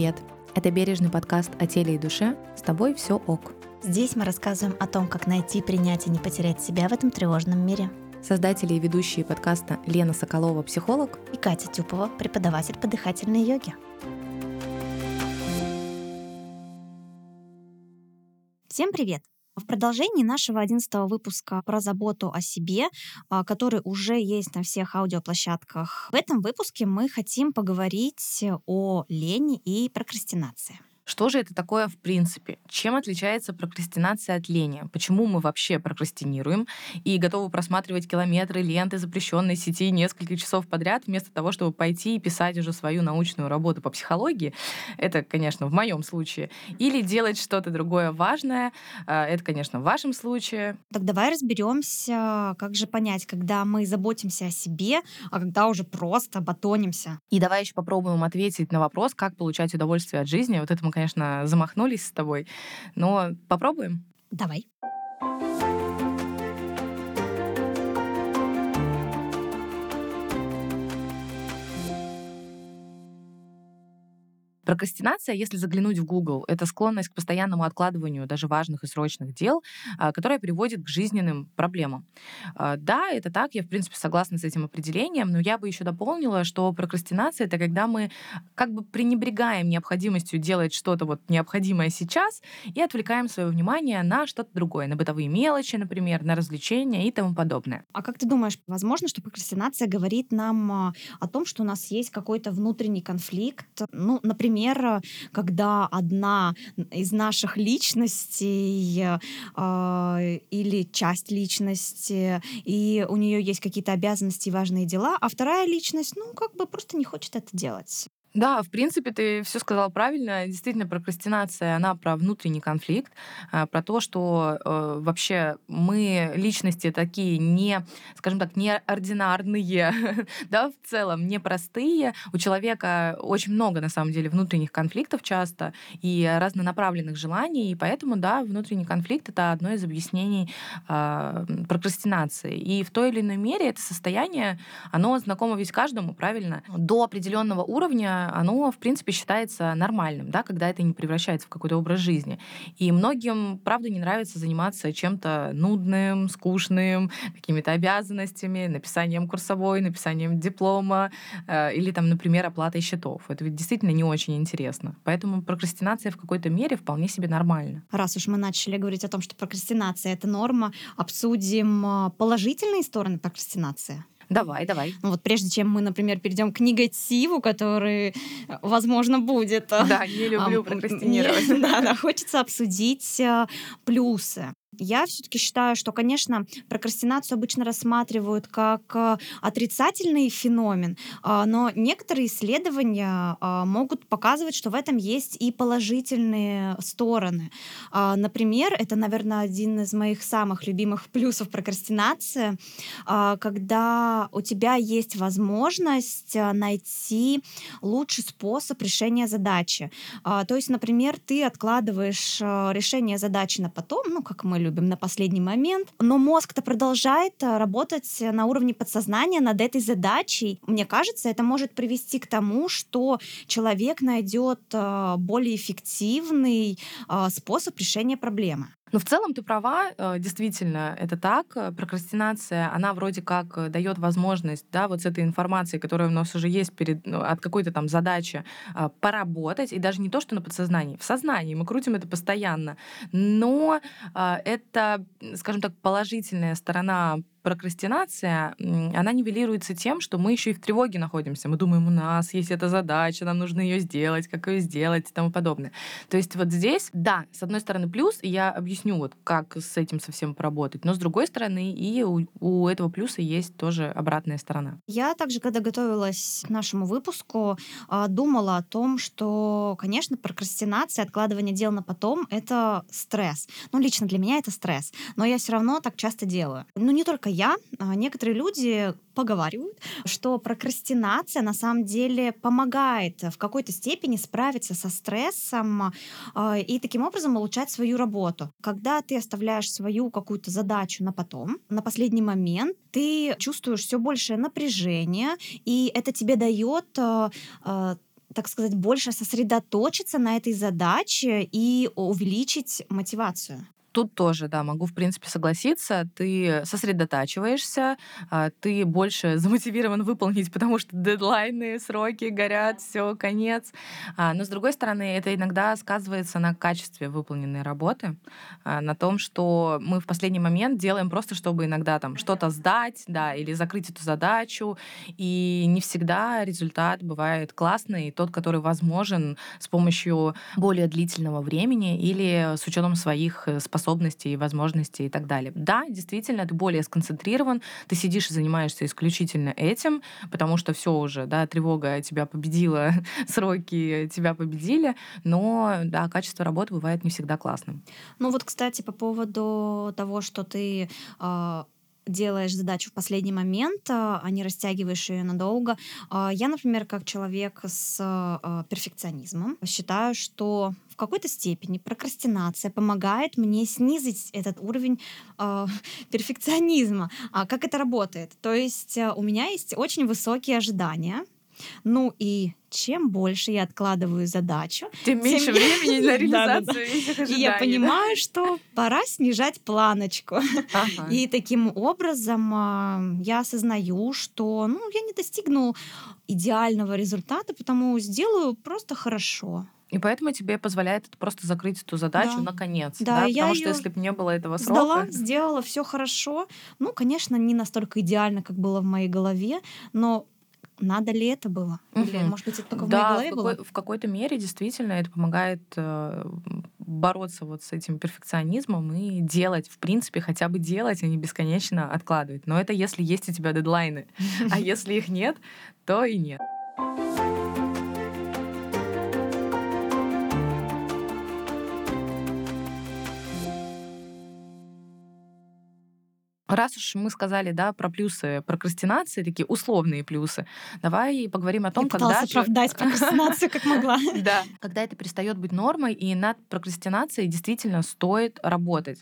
Привет! Это бережный подкаст о теле и душе. С тобой все ок. Здесь мы рассказываем о том, как найти, принять и не потерять себя в этом тревожном мире. Создатели и ведущие подкаста Лена Соколова, психолог, и Катя Тюпова, преподаватель по дыхательной йоге. Всем привет! В продолжении нашего одиннадцатого выпуска про заботу о себе, а, который уже есть на всех аудиоплощадках, в этом выпуске мы хотим поговорить о лени и прокрастинации. Что же это такое в принципе? Чем отличается прокрастинация от лени? Почему мы вообще прокрастинируем и готовы просматривать километры ленты запрещенной сети несколько часов подряд, вместо того, чтобы пойти и писать уже свою научную работу по психологии? Это, конечно, в моем случае. Или делать что-то другое важное. А, это, конечно, в вашем случае. Так давай разберемся, как же понять, когда мы заботимся о себе, а когда уже просто батонимся. И давай еще попробуем ответить на вопрос, как получать удовольствие от жизни. Вот это мы, конечно, замахнулись с тобой, но попробуем? Давай. Прокрастинация, если заглянуть в Google, это склонность к постоянному откладыванию даже важных и срочных дел, а, которая приводит к жизненным проблемам. А, да, это так, я, в принципе, согласна с этим определением, но я бы еще дополнила, что прокрастинация — это когда мы как бы пренебрегаем необходимостью делать что-то вот необходимое сейчас и отвлекаем свое внимание на что-то другое, на бытовые мелочи, например, на развлечения и тому подобное. А как ты думаешь, возможно, что прокрастинация говорит нам а, о том, что у нас есть какой-то внутренний конфликт? Ну, например, например, когда одна из наших личностей э, или часть личности, и у нее есть какие-то обязанности и важные дела, а вторая личность, ну, как бы просто не хочет это делать. Да, в принципе, ты все сказал правильно. Действительно, прокрастинация, она про внутренний конфликт, а, про то, что э, вообще мы личности такие не, скажем так, неординарные, да, в целом, непростые. У человека очень много, на самом деле, внутренних конфликтов часто и разнонаправленных желаний, и поэтому, да, внутренний конфликт — это одно из объяснений э, прокрастинации. И в той или иной мере это состояние, оно знакомо ведь каждому, правильно? До определенного уровня оно, в принципе, считается нормальным, да, когда это не превращается в какой-то образ жизни. И многим, правда, не нравится заниматься чем-то нудным, скучным, какими-то обязанностями, написанием курсовой, написанием диплома э, или, там, например, оплатой счетов. Это ведь действительно не очень интересно. Поэтому прокрастинация в какой-то мере вполне себе нормальна. Раз уж мы начали говорить о том, что прокрастинация — это норма, обсудим э, положительные стороны прокрастинации. Давай, давай. Ну вот прежде чем мы, например, перейдем к негативу, который, возможно, будет. Да, не люблю прокрастинировать. Да, да, хочется обсудить э, плюсы. Я все-таки считаю, что, конечно, прокрастинацию обычно рассматривают как э, отрицательный феномен, а, но некоторые исследования а, могут показывать, что в этом есть и положительные стороны. А, например, это, наверное, один из моих самых любимых плюсов прокрастинации, когда у тебя есть возможность найти лучший способ решения задачи. То есть, например, ты откладываешь решение задачи на потом, ну, как мы любим, на последний момент. Но мозг-то продолжает э, работать на уровне подсознания над этой задачей. Мне кажется, это может привести к тому, что человек найдет э, более эффективный э, способ решения проблемы. Но в целом ты права, э, действительно, это так. Прокрастинация, она вроде как э, дает возможность, да, вот с этой информацией, которая у нас уже есть перед, ну, от какой-то там задачи, поработать, и даже не то, что на подсознании, в сознании, мы крутим это постоянно. Но это, скажем так, положительная сторона прокрастинация, она нивелируется тем, что мы еще и в тревоге находимся. Мы думаем, у нас есть эта задача, нам нужно ее сделать, как ее сделать и тому подобное. То есть вот здесь, да, с одной стороны плюс, и я объясню, вот как с этим совсем поработать, но с другой стороны и у, у этого плюса есть тоже обратная сторона. Я также, когда готовилась к нашему выпуску, а, думала о том, что, конечно, прокрастинация, откладывание дел на потом — это стресс. Ну, лично для меня это стресс, но я все равно так часто делаю. Ну, не только я, а некоторые люди поговаривают, что прокрастинация на самом деле помогает в какой-то степени справиться со стрессом а, и таким образом улучшать свою работу. Когда ты оставляешь свою какую-то задачу на потом, на последний момент, ты чувствуешь все большее напряжение, и это тебе дает а, так сказать, больше сосредоточиться на этой задаче и увеличить мотивацию. Тут тоже, да, могу, в принципе, согласиться. Ты сосредотачиваешься, а, ты больше замотивирован выполнить, потому что дедлайны, сроки горят, все, конец. А, но, с другой стороны, это иногда сказывается на качестве выполненной работы, а, на том, что мы в последний момент делаем просто, чтобы иногда там что-то сдать, да, или закрыть эту задачу, и не всегда результат бывает классный, тот, который возможен с помощью более длительного времени или с учетом своих способностей способностей, возможностей и так далее. Да, действительно, ты более сконцентрирован, ты сидишь и занимаешься исключительно этим, потому что все уже, да, тревога тебя победила, сроки тебя победили, но, да, качество работы бывает не всегда классным. Ну вот, кстати, по поводу того, что ты э делаешь задачу в последний момент, а, а не растягиваешь ее надолго. А, я, например, как человек с а, перфекционизмом, считаю, что в какой-то степени прокрастинация помогает мне снизить этот уровень э, перфекционизма. А как это работает? То есть у меня есть очень высокие ожидания, ну и чем больше я откладываю задачу, тем, тем меньше времени на реализацию этих ожиданий. И я понимаю, что пора снижать планочку. И таким образом а, я осознаю, что ну, я не достигну идеального результата, потому сделаю просто хорошо. И поэтому тебе позволяет это просто закрыть эту задачу да. наконец. Да, да? я Потому что если бы не было этого срока. Сдала, сделала все хорошо. Ну, конечно, не настолько идеально, как было в моей голове, но надо ли это было? Угу. Или, может быть, это только в да, моей голове в какой, было? в какой-то мере действительно это помогает э, бороться вот с этим перфекционизмом и делать, в принципе, хотя бы делать, а не бесконечно откладывать. Но это если есть у тебя дедлайны. А если их нет, то и нет. Раз уж мы сказали, да, про плюсы прокрастинации, такие условные плюсы, давай поговорим о том, Я когда... оправдать прокрастинацию как могла. Да, когда это перестает быть нормой, и над прокрастинацией действительно стоит работать.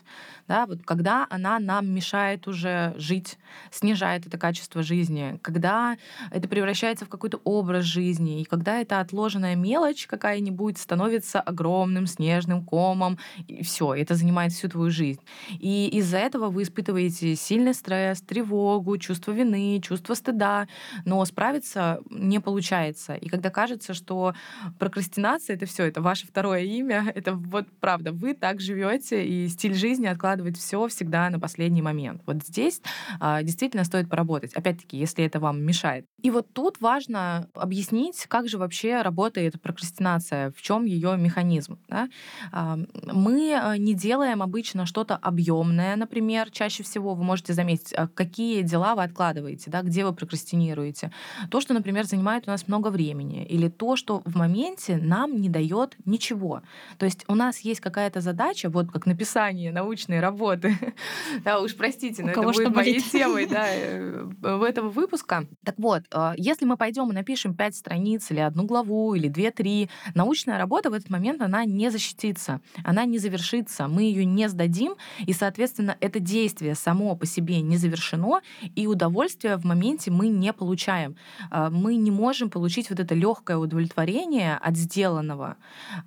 Да, вот когда она нам мешает уже жить, снижает это качество жизни, когда это превращается в какой-то образ жизни, и когда эта отложенная мелочь какая-нибудь становится огромным снежным комом, и все, это занимает всю твою жизнь. И из-за этого вы испытываете сильный стресс, тревогу, чувство вины, чувство стыда, но справиться не получается. И когда кажется, что прокрастинация это все, это ваше второе имя, это вот правда, вы так живете, и стиль жизни откладывать все всегда на последний момент. Вот здесь а, действительно стоит поработать. Опять-таки, если это вам мешает. И вот тут важно объяснить, как же вообще работает прокрастинация, в чем ее механизм. Да? А, мы а, не делаем обычно что-то объемное, например, чаще всего вы можете заметить, а, какие дела вы откладываете, да, где вы прокрастинируете. То, что, например, занимает у нас много времени, или то, что в моменте нам не дает ничего. То есть у нас есть какая-то задача, вот как написание научной работы. да, уж простите, но это будет моей темой да, э, в этого выпуска. Так вот, а, если мы пойдем и напишем пять страниц или одну главу, или две-три, научная работа в этот момент, она не защитится, она не завершится, мы ее не сдадим, и, соответственно, это действие само по себе не завершено, и удовольствия в моменте мы не получаем. А, мы не можем получить вот это легкое удовлетворение от сделанного.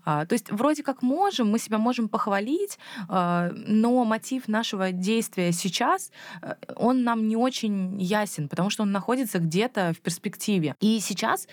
А, то есть вроде как можем, мы себя можем похвалить, а, но мотив нашего действия сейчас, э, он нам не очень ясен, потому что он находится где-то в перспективе. И сейчас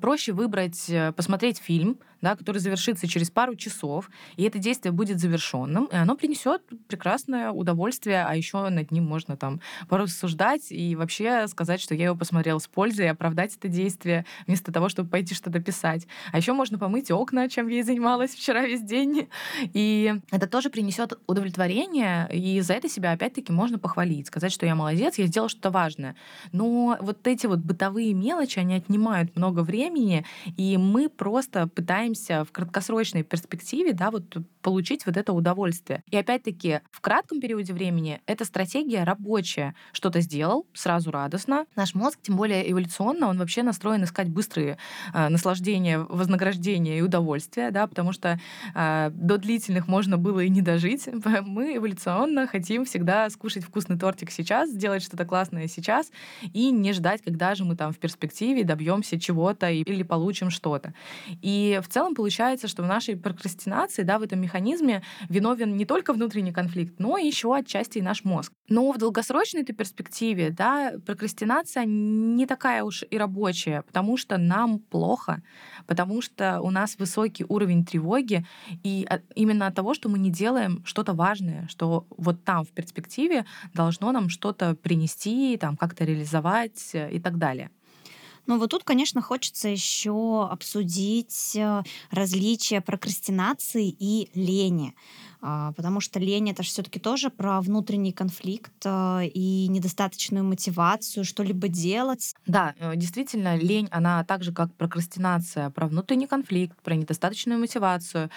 проще выбрать, э, посмотреть фильм, да, который завершится через пару часов, и это действие будет завершенным, и оно принесет прекрасное удовольствие, а еще над ним можно там порассуждать и вообще сказать, что я его посмотрел с пользой, и оправдать это действие, вместо того, чтобы пойти что-то писать. А еще можно помыть окна, чем я и занималась вчера весь день. И это тоже принесет удовлетворение, и за это себя опять-таки можно похвалить, сказать, что я молодец, я сделал что-то важное. Но вот эти вот бытовые мелочи, они отнимают много времени, и мы просто пытаемся пытаемся в краткосрочной перспективе да, вот, получить вот это удовольствие. И опять-таки в кратком периоде времени эта стратегия рабочая. Что-то сделал, сразу радостно. Наш мозг, тем более эволюционно, он вообще настроен искать быстрые э, наслаждения, вознаграждения и удовольствия, да, потому что э, до длительных можно было и не дожить. Мы эволюционно хотим всегда скушать вкусный тортик сейчас, сделать что-то классное сейчас и не ждать, когда же мы там в перспективе добьемся чего-то или получим что-то. И в целом получается, что в нашей прокрастинации, да, в этом механизме виновен не только внутренний конфликт, но еще отчасти и наш мозг. Но в долгосрочной этой перспективе, да, прокрастинация не такая уж и рабочая, потому что нам плохо, потому что у нас высокий уровень тревоги, и именно от того, что мы не делаем что-то важное, что вот там в перспективе должно нам что-то принести, там как-то реализовать э, и так далее. Ну вот тут, конечно, хочется еще обсудить э, различия прокрастинации и лени. А, потому что лень это же все-таки тоже про внутренний конфликт а, и недостаточную мотивацию что-либо делать. Да, э, действительно, лень, она так же, как прокрастинация, про внутренний конфликт, про недостаточную мотивацию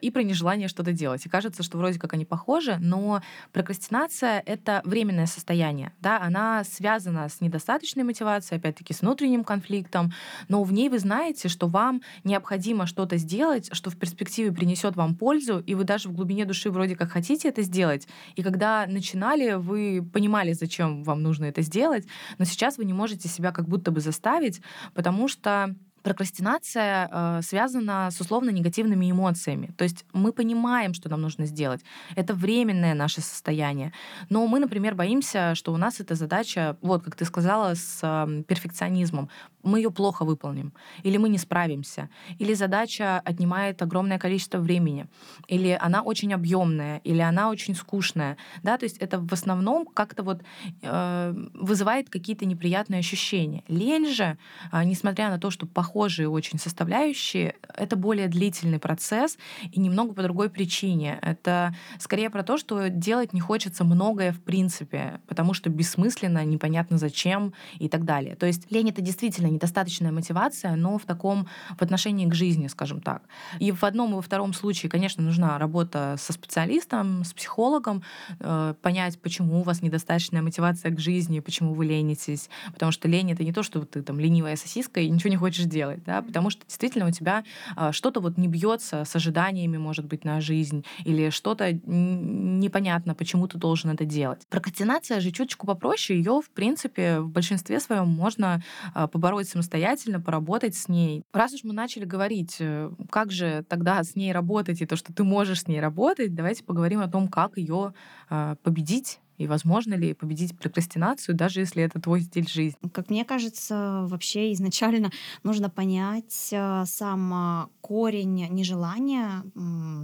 и про нежелание что-то делать. И кажется, что вроде как они похожи, но прокрастинация — это временное состояние, да, она связана с недостаточной мотивацией, опять-таки, с внутренним конфликтом, но в ней вы знаете, что вам необходимо что-то сделать, что в перспективе принесет вам пользу, и вы даже в глубине души вроде как хотите это сделать, и когда начинали, вы понимали, зачем вам нужно это сделать, но сейчас вы не можете себя как будто бы заставить, потому что прокрастинация э, связана с условно негативными эмоциями. То есть мы понимаем, что нам нужно сделать. Это временное наше состояние. Но мы, например, боимся, что у нас эта задача, вот как ты сказала, с э, перфекционизмом мы ее плохо выполним, или мы не справимся, или задача отнимает огромное количество времени, или она очень объемная, или она очень скучная, да, то есть это в основном как-то вот э, вызывает какие-то неприятные ощущения. Лень же, э, несмотря на то, что похожие очень составляющие, это более длительный процесс и немного по другой причине. Это скорее про то, что делать не хочется многое в принципе, потому что бессмысленно, непонятно зачем и так далее. То есть лень это действительно недостаточная мотивация, но в таком, в отношении к жизни, скажем так. И в одном и во втором случае, конечно, нужна работа со специалистом, с психологом, э, понять, почему у вас недостаточная мотивация к жизни, почему вы ленитесь. Потому что лень — это не то, что ты там ленивая сосиска и ничего не хочешь делать, да, потому что действительно у тебя э, что-то вот не бьется с ожиданиями, может быть, на жизнь, или что-то непонятно, почему ты должен это делать. Прокрастинация же чуточку попроще, ее, в принципе, в большинстве своем можно э, побороть самостоятельно поработать с ней. Раз уж мы начали говорить, э, как же тогда с ней работать и то, что ты можешь с ней работать, давайте поговорим о том, как ее э, победить и возможно ли победить прокрастинацию, даже если это твой стиль жизни? Как мне кажется, вообще изначально нужно понять э, сам корень нежелания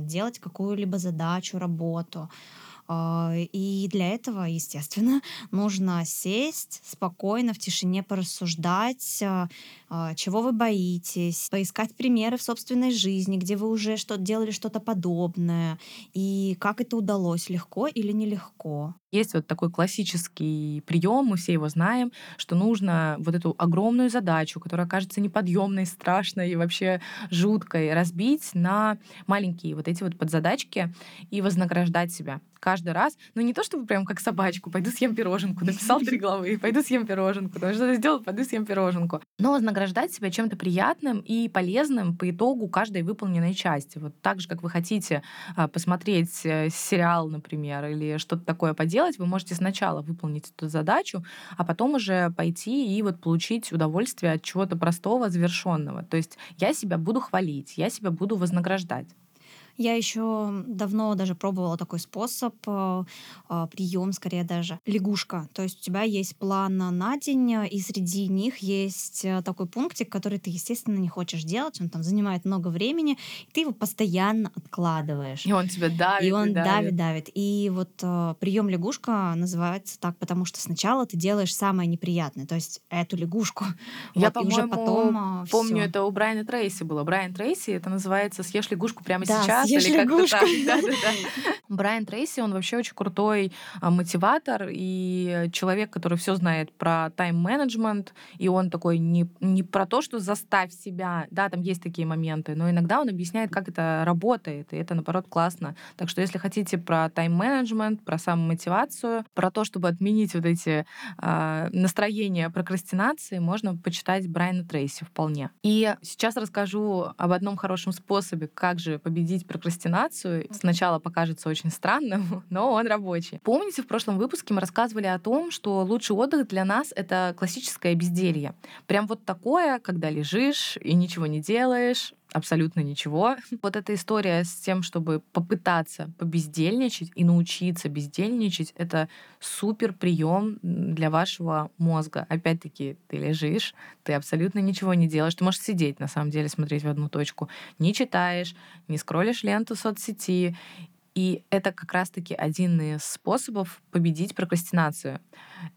делать какую-либо задачу, работу. А, и для этого, естественно, нужно сесть спокойно, в тишине порассуждать, а, а, чего вы боитесь, поискать примеры в собственной жизни, где вы уже что делали что-то подобное, и как это удалось, легко или нелегко. Есть вот такой классический прием, мы все его знаем, что нужно вот эту огромную задачу, которая кажется неподъемной, страшной и вообще жуткой, разбить на маленькие вот эти вот подзадачки и вознаграждать себя каждый раз. Ну, не то, чтобы прям как собачку, пойду съем пироженку, написал три главы, пойду съем пироженку, там что-то сделал, пойду съем пироженку. Но вознаграждать себя чем-то приятным и полезным по итогу каждой выполненной части. Вот так же, как вы хотите а, посмотреть э, сериал, например, или что-то такое поделать, вы можете сначала выполнить эту задачу, а потом уже пойти и вот получить удовольствие от чего-то простого, завершенного. То есть я себя буду хвалить, я себя буду вознаграждать. Я еще давно даже пробовала такой способ, э, а, прием скорее даже, лягушка. То есть у тебя есть план на день, и среди них есть э, такой пунктик, который ты, естественно, не хочешь делать, он там занимает много времени, и ты его постоянно откладываешь. И он тебя давит. И он и давит. давит, давит. И вот э, прием лягушка называется так, потому что сначала ты делаешь самое неприятное, то есть эту лягушку. Я, вот, по-моему, уже потом, помню, всё. это у Брайана Трейси было. Брайан Трейси, это называется «Съешь лягушку прямо да, сейчас» час Съешь или как-то так. Брайан Трейси, он вообще очень крутой а, мотиватор и человек, который все знает про тайм-менеджмент, и он такой не, не про то, что заставь себя, да, там есть такие моменты, но иногда он объясняет, как это работает, и это, наоборот, классно. Так что если хотите про тайм-менеджмент, про самомотивацию, про то, чтобы отменить вот эти а, настроения прокрастинации, можно почитать Брайана Трейси вполне. И сейчас расскажу об одном хорошем способе, как же победить прокрастинацию. Сначала покажется очень странным, но он рабочий. Помните, в прошлом выпуске мы рассказывали о том, что лучший отдых для нас — это классическое безделье. Прям вот такое, когда лежишь и ничего не делаешь, абсолютно ничего. Вот эта история с тем, чтобы попытаться побездельничать и научиться бездельничать, это супер прием для вашего мозга. Опять-таки, ты лежишь, ты абсолютно ничего не делаешь. Ты можешь сидеть, на самом деле, смотреть в одну точку. Не читаешь, не скроллишь ленту соцсети. И это как раз-таки один из способов победить прокрастинацию.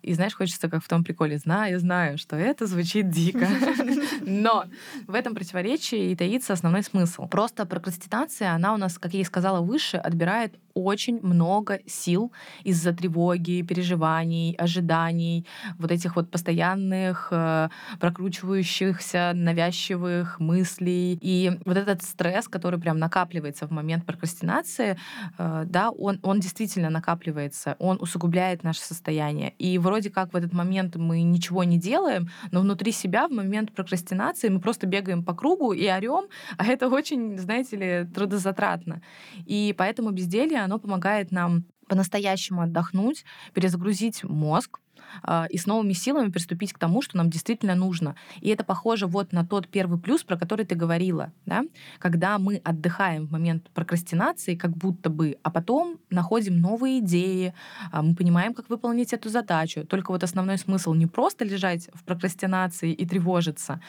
И знаешь, хочется, как в том приколе, знаю, знаю, что это звучит дико. Но в этом противоречии и таится основной смысл. Просто прокрастинация, она у нас, как я и сказала выше, отбирает очень много сил из-за тревоги, переживаний, ожиданий, вот этих вот постоянных э, прокручивающихся навязчивых мыслей. И вот этот стресс, который прям накапливается в момент прокрастинации, э, да, он, он действительно накапливается, он усугубляет наше состояние. И вроде как в этот момент мы ничего не делаем, но внутри себя в момент прокрастинации мы просто бегаем по кругу и орем, а это очень, знаете ли, трудозатратно. И поэтому безделье, оно помогает нам по-настоящему отдохнуть, перезагрузить мозг, а, и с новыми силами приступить к тому, что нам действительно нужно. И это похоже вот на тот первый плюс, про который ты говорила, да? когда мы отдыхаем в момент прокрастинации, как будто бы, а потом находим новые идеи, а, мы понимаем, как выполнить эту задачу. Только вот основной смысл не просто лежать в прокрастинации и тревожиться,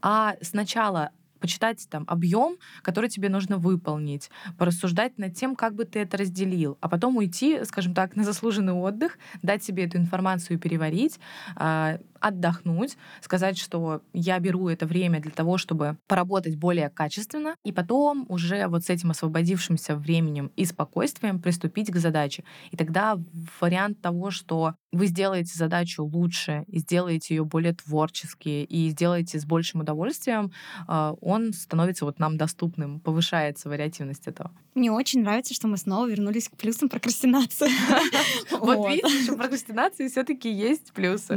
а сначала почитать там объем, который тебе нужно выполнить, порассуждать над тем, как бы ты это разделил, а потом уйти, скажем так, на заслуженный отдых, дать себе эту информацию переварить, а, отдохнуть, сказать, что я беру это время для того, чтобы поработать более качественно, и потом уже вот с этим освободившимся временем и спокойствием приступить к задаче. И тогда вариант того, что вы сделаете задачу лучше и сделаете ее более творчески и сделаете с большим удовольствием, а, он становится вот нам доступным, повышается вариативность этого. Мне очень нравится, что мы снова вернулись к плюсам прокрастинации. Вот видите, у прокрастинации все-таки есть плюсы.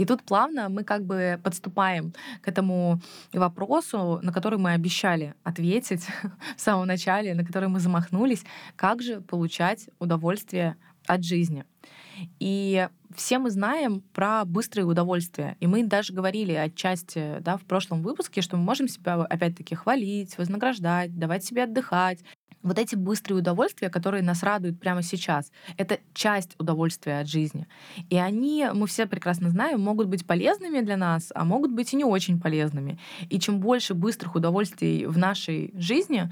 И тут плавно мы как бы подступаем к этому вопросу, на который мы обещали ответить в самом начале, на который мы замахнулись, как же получать удовольствие от жизни. И все мы знаем про быстрые удовольствия. И мы даже говорили отчасти да, в прошлом выпуске, что мы можем себя опять-таки хвалить, вознаграждать, давать себе отдыхать. Вот эти быстрые удовольствия, которые нас радуют прямо сейчас, это часть удовольствия от жизни. И они, мы все прекрасно знаем, могут быть полезными для нас, а могут быть и не очень полезными. И чем больше быстрых удовольствий в нашей жизни,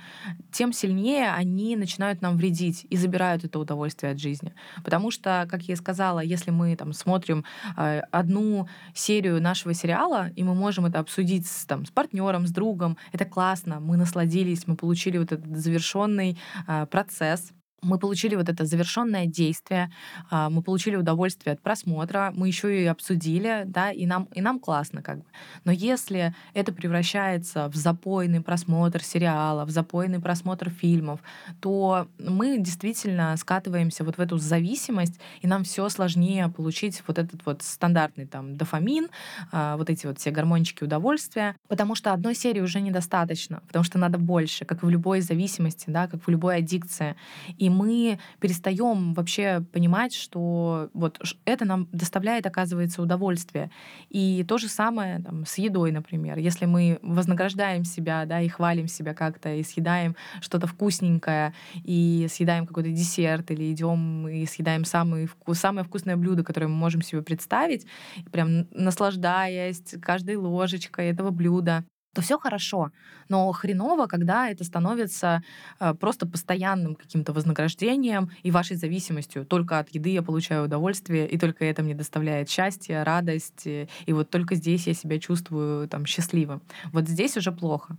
тем сильнее они начинают нам вредить и забирают это удовольствие от жизни. Потому что, как я и сказала, если мы там смотрим э, одну серию нашего сериала, и мы можем это обсудить с, там, с партнером, с другом, это классно, мы насладились, мы получили вот этот завершенный э, процесс, мы получили вот это завершенное действие, а, мы получили удовольствие от просмотра, мы еще и обсудили, да, и нам, и нам классно как бы. Но если это превращается в запойный просмотр сериала, в запойный просмотр фильмов, то мы действительно скатываемся вот в эту зависимость, и нам все сложнее получить вот этот вот стандартный там дофамин, а, вот эти вот все гормончики удовольствия, потому что одной серии уже недостаточно, потому что надо больше, как и в любой зависимости, да, как в любой аддикции. И мы перестаем вообще понимать, что вот это нам доставляет, оказывается, удовольствие. И то же самое там, с едой, например. Если мы вознаграждаем себя, да, и хвалим себя как-то, и съедаем что-то вкусненькое, и съедаем какой-то десерт, или идем и съедаем самый вкус, самое вкусное блюдо, которое мы можем себе представить, прям наслаждаясь каждой ложечкой этого блюда, то все хорошо. Но хреново, когда это становится э, просто постоянным каким-то вознаграждением и вашей зависимостью. Только от еды я получаю удовольствие, и только это мне доставляет счастье, радость, и вот только здесь я себя чувствую там счастливым. Вот здесь уже плохо.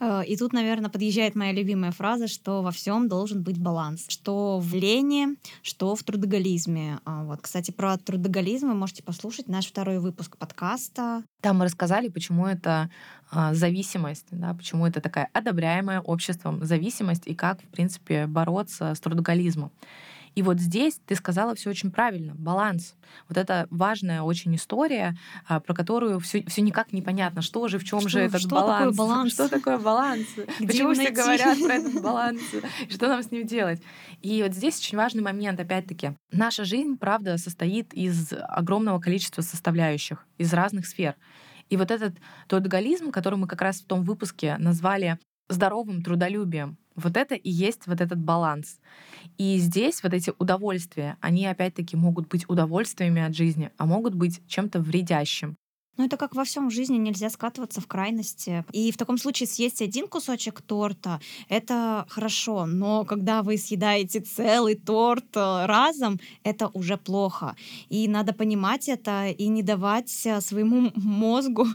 Э, и тут, наверное, подъезжает моя любимая фраза, что во всем должен быть баланс. Что в лени, что в трудоголизме. А, вот, кстати, про трудоголизм вы можете послушать наш второй выпуск подкаста. Там мы рассказали, почему это а, зависимость, да, почему это такая одобряемая обществом зависимость и как, в принципе, бороться с трудоголизмом. И вот здесь ты сказала все очень правильно, баланс. Вот это важная очень история, а, про которую все, все никак непонятно, что же, в чем же этот что баланс. Такое баланс? Что такое баланс? Почему все говорят про этот баланс? Что нам с ним делать? И вот здесь очень важный момент, опять-таки. Наша жизнь, правда, состоит из огромного количества составляющих, из разных сфер. И вот этот трудоголизм, который мы как раз в том выпуске назвали здоровым трудолюбием, вот это и есть вот этот баланс. И здесь вот эти удовольствия, они опять-таки могут быть удовольствиями от жизни, а могут быть чем-то вредящим. Ну, это как во всем в жизни, нельзя скатываться в крайности. И в таком случае съесть один кусочек торта — это хорошо, но когда вы съедаете целый торт э, разом, это уже плохо. И надо понимать это и не давать э, своему мозгу,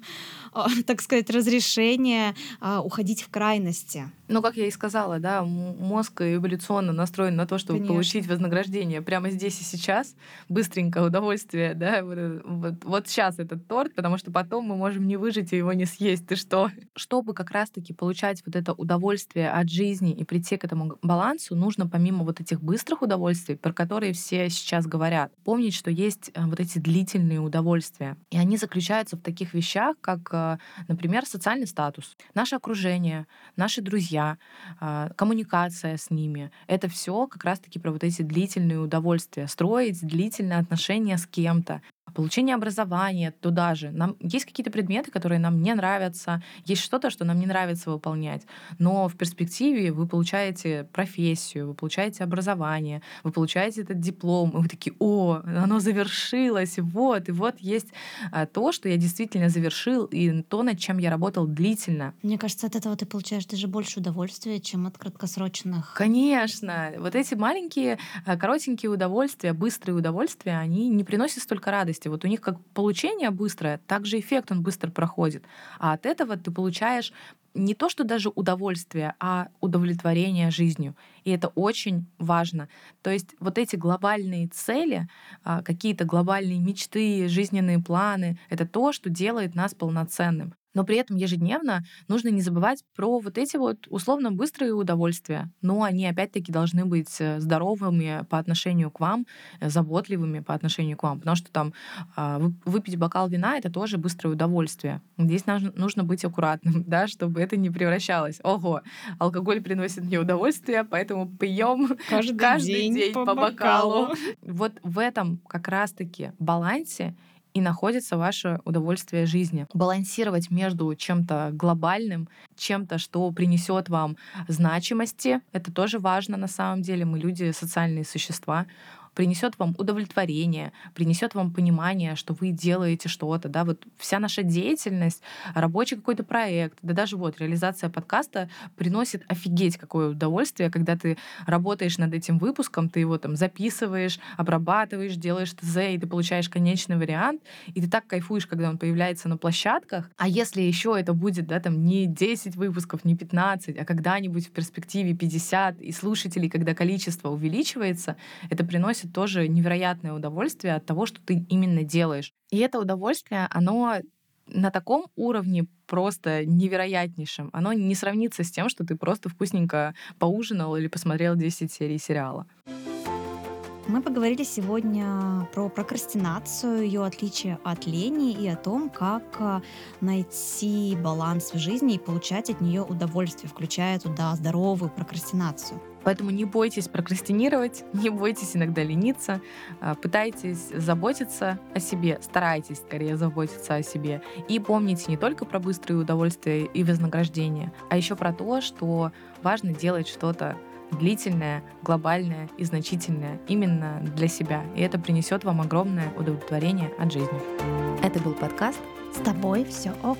так сказать, разрешение уходить в крайности. Ну, как я и сказала, да, мозг эволюционно настроен на то, чтобы Конечно. получить вознаграждение прямо здесь и сейчас, быстренько удовольствие, да, вот, вот, вот сейчас этот торт, потому что потом мы можем не выжить и его не съесть. Ты что? Чтобы как раз-таки получать вот это удовольствие от жизни и прийти к этому балансу, нужно помимо вот этих быстрых удовольствий, про которые все сейчас говорят, помнить, что есть э, вот эти длительные удовольствия. И они заключаются в таких вещах, как, э, например, социальный статус, наше окружение, наши друзья, друзья, а, коммуникация с ними. Это все как раз-таки про вот эти длительные удовольствия. Строить длительные отношения с кем-то, Получение образования туда же. Нам есть какие-то предметы, которые нам не нравятся, есть что-то, что нам не нравится выполнять. Но в перспективе вы получаете профессию, вы получаете образование, вы получаете этот диплом, и вы такие, о, оно завершилось, вот, и вот есть а, то, что я действительно завершил, и то, над чем я работал длительно. Мне кажется, от этого ты получаешь даже больше удовольствия, чем от краткосрочных. Конечно. Вот эти маленькие, а, коротенькие удовольствия, быстрые удовольствия, они не приносят столько радости радости. Вот у них как получение быстрое, так же эффект он быстро проходит. А от этого ты получаешь не то, что даже удовольствие, а удовлетворение жизнью. И это очень важно. То есть вот эти глобальные цели, а, какие-то глобальные мечты, жизненные планы, это то, что делает нас полноценным. Но при этом ежедневно нужно не забывать про вот эти вот условно быстрые удовольствия. Но они опять-таки должны быть э, здоровыми по отношению к вам, э, заботливыми по отношению к вам. Потому что там а, выпить бокал вина — это тоже быстрое удовольствие. Здесь нужно быть аккуратным, да, чтобы это не превращалось. Ого, алкоголь приносит мне удовольствие, поэтому пьем каждый, каждый день, день по, по бокалу. бокалу. Вот в этом как раз-таки балансе и находится ваше удовольствие жизни. Балансировать между чем-то глобальным, чем-то, что принесет вам значимости, это тоже важно на самом деле. Мы люди социальные существа принесет вам удовлетворение, принесет вам понимание, что вы делаете что-то, да, вот вся наша деятельность, рабочий какой-то проект, да даже вот реализация подкаста приносит офигеть какое удовольствие, когда ты работаешь над этим выпуском, ты его там записываешь, обрабатываешь, делаешь ТЗ, и ты получаешь конечный вариант, и ты так кайфуешь, когда он появляется на площадках. А если еще это будет, да, там не 10 выпусков, не 15, а когда-нибудь в перспективе 50, и слушателей, когда количество увеличивается, это приносит приносит тоже невероятное удовольствие от того, что ты именно делаешь. И это удовольствие, оно на таком уровне просто невероятнейшем. Оно не сравнится с тем, что ты просто вкусненько поужинал или посмотрел 10 серий сериала. Мы поговорили сегодня про прокрастинацию, ее отличие от лени и о том, как э, найти баланс в жизни и получать от нее удовольствие, включая туда здоровую прокрастинацию. Поэтому не бойтесь прокрастинировать, не бойтесь иногда лениться, а, пытайтесь заботиться о себе, старайтесь скорее заботиться о себе. И помните не только про быстрые удовольствия и вознаграждения, а еще про то, что важно делать что-то длительное, глобальное и значительное именно для себя. И это принесет вам огромное удовлетворение от жизни. Это был подкаст «С тобой все ок».